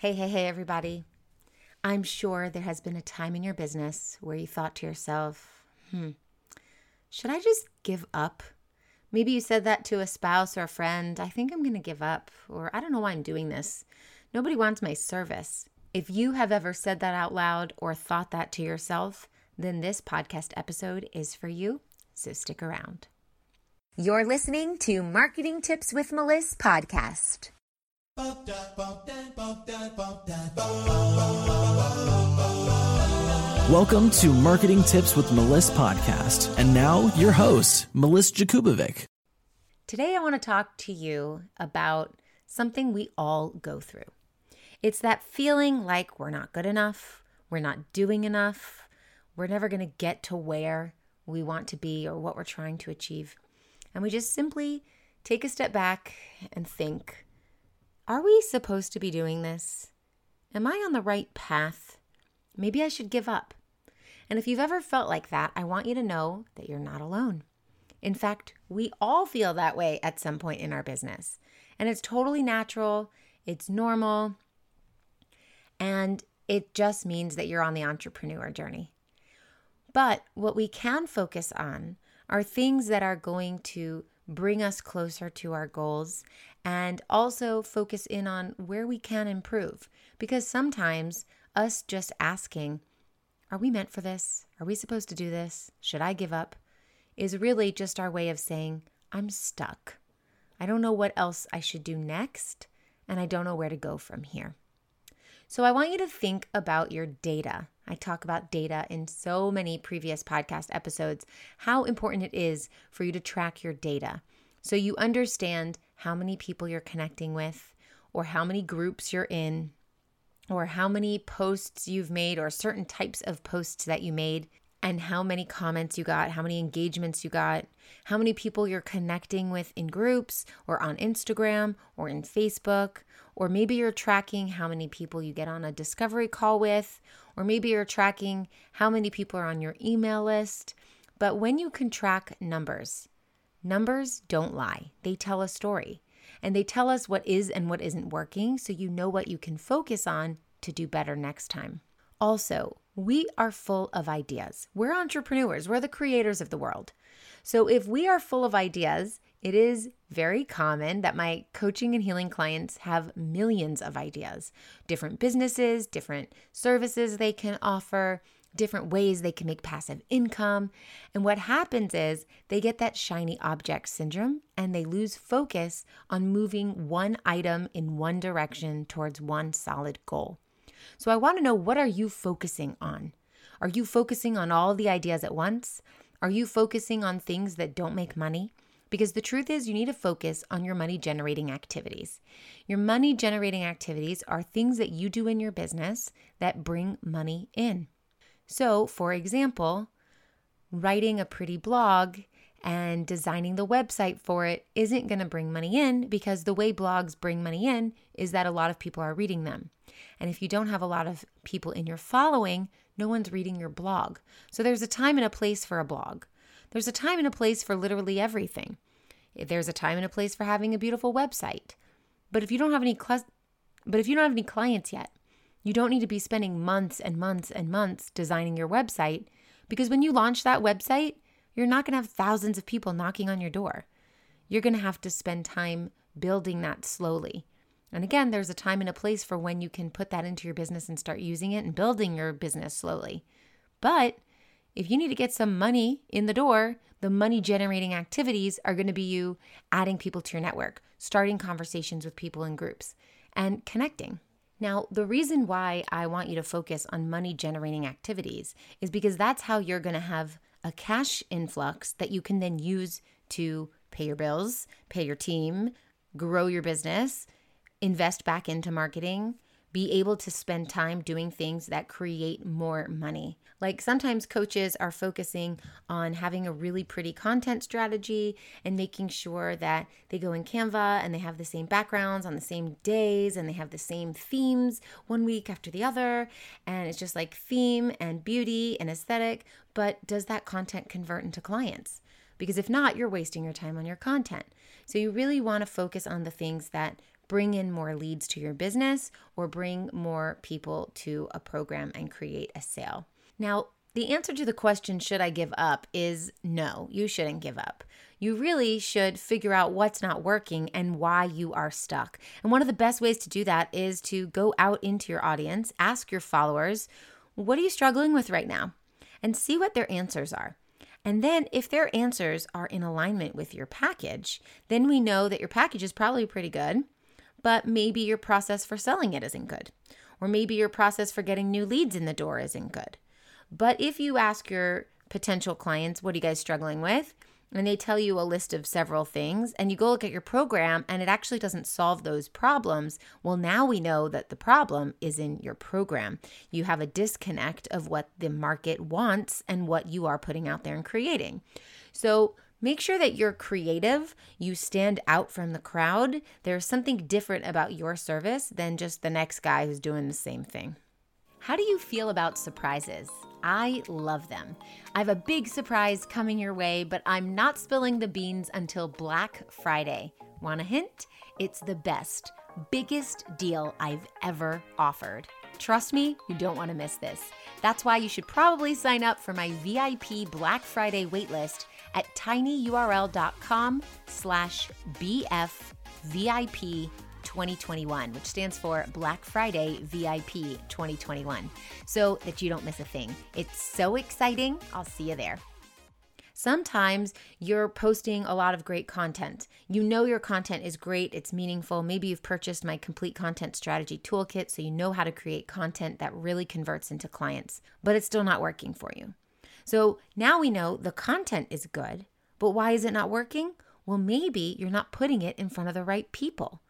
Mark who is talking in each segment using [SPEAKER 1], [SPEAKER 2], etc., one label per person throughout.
[SPEAKER 1] Hey, hey, hey, everybody. I'm sure there has been a time in your business where you thought to yourself, hmm, should I just give up? Maybe you said that to a spouse or a friend. I think I'm going to give up, or I don't know why I'm doing this. Nobody wants my service. If you have ever said that out loud or thought that to yourself, then this podcast episode is for you. So stick around. You're listening to Marketing Tips with Melissa podcast.
[SPEAKER 2] Welcome to Marketing Tips with Melissa podcast. And now your host, Melissa Jakubovic.
[SPEAKER 1] Today I want to talk to you about something we all go through. It's that feeling like we're not good enough, we're not doing enough, we're never going to get to where we want to be or what we're trying to achieve. And we just simply take a step back and think are we supposed to be doing this? Am I on the right path? Maybe I should give up. And if you've ever felt like that, I want you to know that you're not alone. In fact, we all feel that way at some point in our business. And it's totally natural, it's normal, and it just means that you're on the entrepreneur journey. But what we can focus on are things that are going to bring us closer to our goals and also focus in on where we can improve. Because sometimes us just asking, Are we meant for this? Are we supposed to do this? Should I give up? is really just our way of saying, I'm stuck. I don't know what else I should do next, and I don't know where to go from here. So I want you to think about your data. I talk about data in so many previous podcast episodes, how important it is for you to track your data so you understand how many people you're connecting with, or how many groups you're in, or how many posts you've made, or certain types of posts that you made, and how many comments you got, how many engagements you got, how many people you're connecting with in groups, or on Instagram, or in Facebook, or maybe you're tracking how many people you get on a discovery call with, or maybe you're tracking how many people are on your email list. But when you can track numbers, numbers don't lie, they tell a story. And they tell us what is and what isn't working so you know what you can focus on to do better next time. Also, we are full of ideas. We're entrepreneurs, we're the creators of the world. So if we are full of ideas, it is very common that my coaching and healing clients have millions of ideas, different businesses, different services they can offer, different ways they can make passive income. And what happens is they get that shiny object syndrome and they lose focus on moving one item in one direction towards one solid goal. So I want to know what are you focusing on? Are you focusing on all the ideas at once? Are you focusing on things that don't make money? Because the truth is, you need to focus on your money generating activities. Your money generating activities are things that you do in your business that bring money in. So, for example, writing a pretty blog and designing the website for it isn't going to bring money in because the way blogs bring money in is that a lot of people are reading them. And if you don't have a lot of people in your following, no one's reading your blog. So there's a time and a place for a blog. There's a time and a place for literally everything. There's a time and a place for having a beautiful website. But if you don't have any cl- but if you don't have any clients yet, you don't need to be spending months and months and months designing your website because when you launch that website, you're not going to have thousands of people knocking on your door. You're going to have to spend time building that slowly. And again, there's a time and a place for when you can put that into your business and start using it and building your business slowly. But if you need to get some money in the door, the money generating activities are going to be you adding people to your network, starting conversations with people in groups, and connecting. Now, the reason why I want you to focus on money generating activities is because that's how you're going to have a cash influx that you can then use to pay your bills, pay your team, grow your business, invest back into marketing, be able to spend time doing things that create more money. Like sometimes coaches are focusing on having a really pretty content strategy and making sure that they go in Canva and they have the same backgrounds on the same days and they have the same themes one week after the other. And it's just like theme and beauty and aesthetic. But does that content convert into clients? Because if not, you're wasting your time on your content. So you really want to focus on the things that bring in more leads to your business or bring more people to a program and create a sale. Now, the answer to the question, should I give up, is no, you shouldn't give up. You really should figure out what's not working and why you are stuck. And one of the best ways to do that is to go out into your audience, ask your followers, what are you struggling with right now? And see what their answers are. And then, if their answers are in alignment with your package, then we know that your package is probably pretty good, but maybe your process for selling it isn't good. Or maybe your process for getting new leads in the door isn't good. But if you ask your potential clients, what are you guys struggling with? and they tell you a list of several things and you go look at your program and it actually doesn't solve those problems well now we know that the problem is in your program you have a disconnect of what the market wants and what you are putting out there and creating so Make sure that you're creative, you stand out from the crowd. There's something different about your service than just the next guy who's doing the same thing. How do you feel about surprises? I love them. I have a big surprise coming your way, but I'm not spilling the beans until Black Friday. Want a hint? It's the best, biggest deal I've ever offered. Trust me, you don't want to miss this. That's why you should probably sign up for my VIP Black Friday waitlist at tinyurl.com slash bfvip 2021, which stands for Black Friday VIP 2021, so that you don't miss a thing. It's so exciting. I'll see you there. Sometimes you're posting a lot of great content. You know your content is great, it's meaningful. Maybe you've purchased my complete content strategy toolkit so you know how to create content that really converts into clients, but it's still not working for you. So now we know the content is good, but why is it not working? Well, maybe you're not putting it in front of the right people.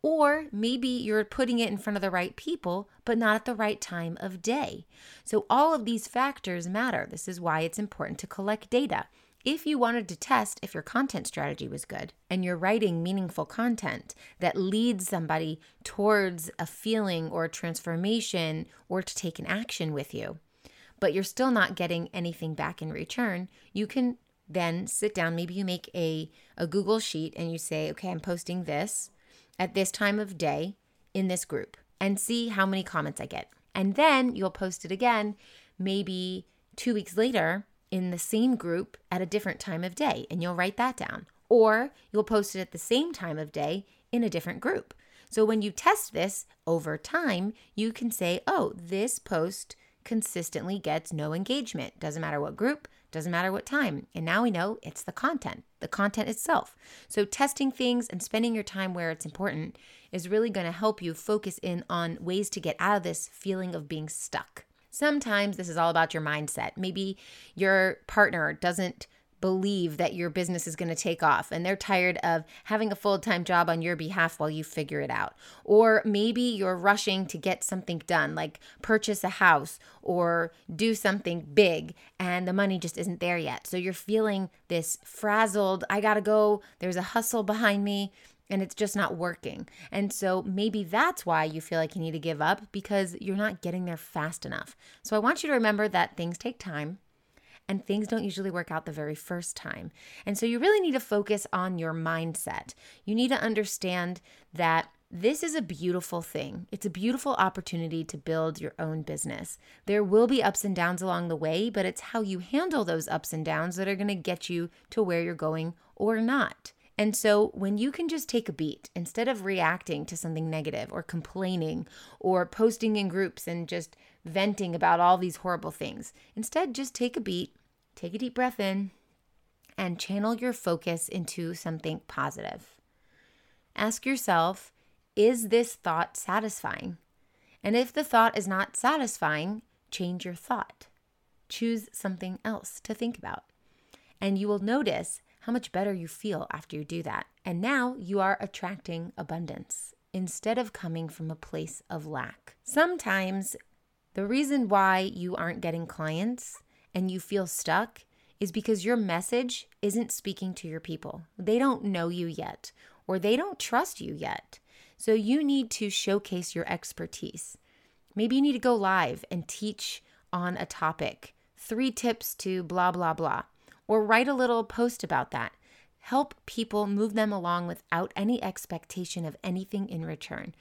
[SPEAKER 1] Or maybe you're putting it in front of the right people, but not at the right time of day. So, all of these factors matter. This is why it's important to collect data. If you wanted to test if your content strategy was good and you're writing meaningful content that leads somebody towards a feeling or a transformation or to take an action with you, but you're still not getting anything back in return, you can then sit down. Maybe you make a, a Google Sheet and you say, okay, I'm posting this at this time of day in this group and see how many comments I get. And then you'll post it again, maybe two weeks later in the same group at a different time of day, and you'll write that down. Or you'll post it at the same time of day in a different group. So when you test this over time, you can say, oh, this post consistently gets no engagement. Doesn't matter what group, doesn't matter what time. And now we know it's the content, the content itself. So, testing things and spending your time where it's important is really going to help you focus in on ways to get out of this feeling of being stuck. Sometimes this is all about your mindset. Maybe your partner doesn't believe that your business is going to take off and they're tired of having a full time job on your behalf while you figure it out. Or maybe you're rushing to get something done, like purchase a house or do something big, and the money just isn't there yet. So you're feeling this frazzled, I got to go, there's a hustle behind me. And it's just not working. And so maybe that's why you feel like you need to give up because you're not getting there fast enough. So I want you to remember that things take time and things don't usually work out the very first time. And so you really need to focus on your mindset. You need to understand that this is a beautiful thing. It's a beautiful opportunity to build your own business. There will be ups and downs along the way, but it's how you handle those ups and downs that are going to get you to where you're going or not. And so, when you can just take a beat instead of reacting to something negative or complaining or posting in groups and just venting about all these horrible things, instead, just take a beat, Take a deep breath in and channel your focus into something positive. Ask yourself, is this thought satisfying? And if the thought is not satisfying, change your thought. Choose something else to think about. And you will notice how much better you feel after you do that. And now you are attracting abundance instead of coming from a place of lack. Sometimes the reason why you aren't getting clients and you feel stuck is because your message isn't speaking to your people. They don't know you yet, or they don't trust you yet. So you need to showcase your expertise. Maybe you need to go live and teach on a topic, three tips to blah, blah, blah, or write a little post about that. help people move them along without any expectation of anything in return.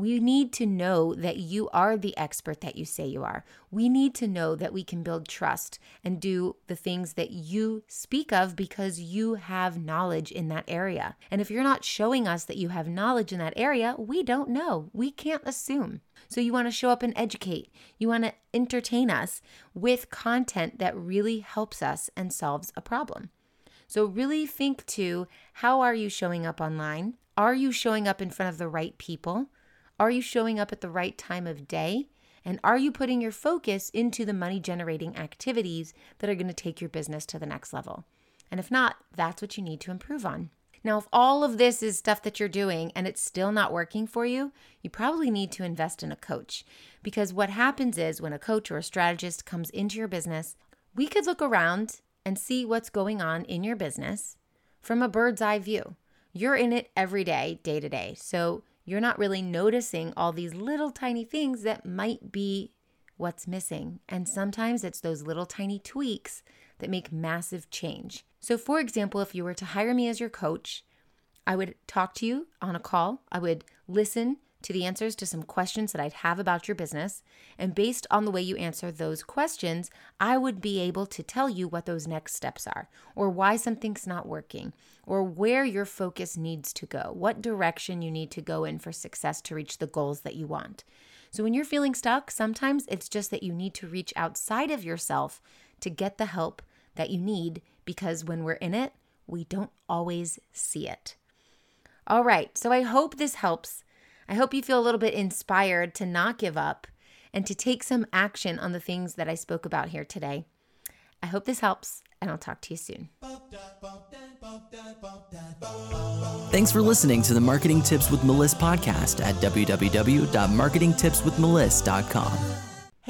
[SPEAKER 1] We need to know that you are the expert that you say you are. We need to know that we can build trust and do the things that you speak of because you have knowledge in that area. And if you're not showing us that you have knowledge in that area, we don't know. We can't assume. So you want to show up and educate. You want to entertain us with content that really helps us and solves a problem. So really think to how are you showing up online? Are you showing up in front of the right people? Are you showing up at the right time of day? And are you putting your focus into the money generating activities that are going to take your business to the next level? And if not, that's what you need to improve on. Now, if all of this is stuff that you're doing and it's still not working for you, you probably need to invest in a coach. Because what happens is when a coach or a strategist comes into your business, we could look around and see what's going on in your business from a bird's eye view. You're in it every day, day to day. So you're not really noticing all these little tiny things that might be what's missing. And sometimes it's those little tiny tweaks that make massive change. So, for example, if you were to hire me as your coach, I would talk to you on a call, I would listen to the answers to some questions that I'd have about your business. And based on the way you answer those questions, I would be able to tell you what those next steps are, or why something's not working, or where your focus needs to go, what direction you need to go in for success to reach the goals that you want. So when you're feeling stuck, sometimes it's just that you need to reach outside of yourself to get the help that you need because when we're in it, we don't always see it. All right, so I hope this helps. I hope you feel a little bit inspired to not give up and to take some action on the things that I spoke about here today. I hope this helps, and I'll talk to you soon.
[SPEAKER 2] Thanks for listening to the Marketing Tips with Melissa podcast at www.marketingtipswithmelissa.com.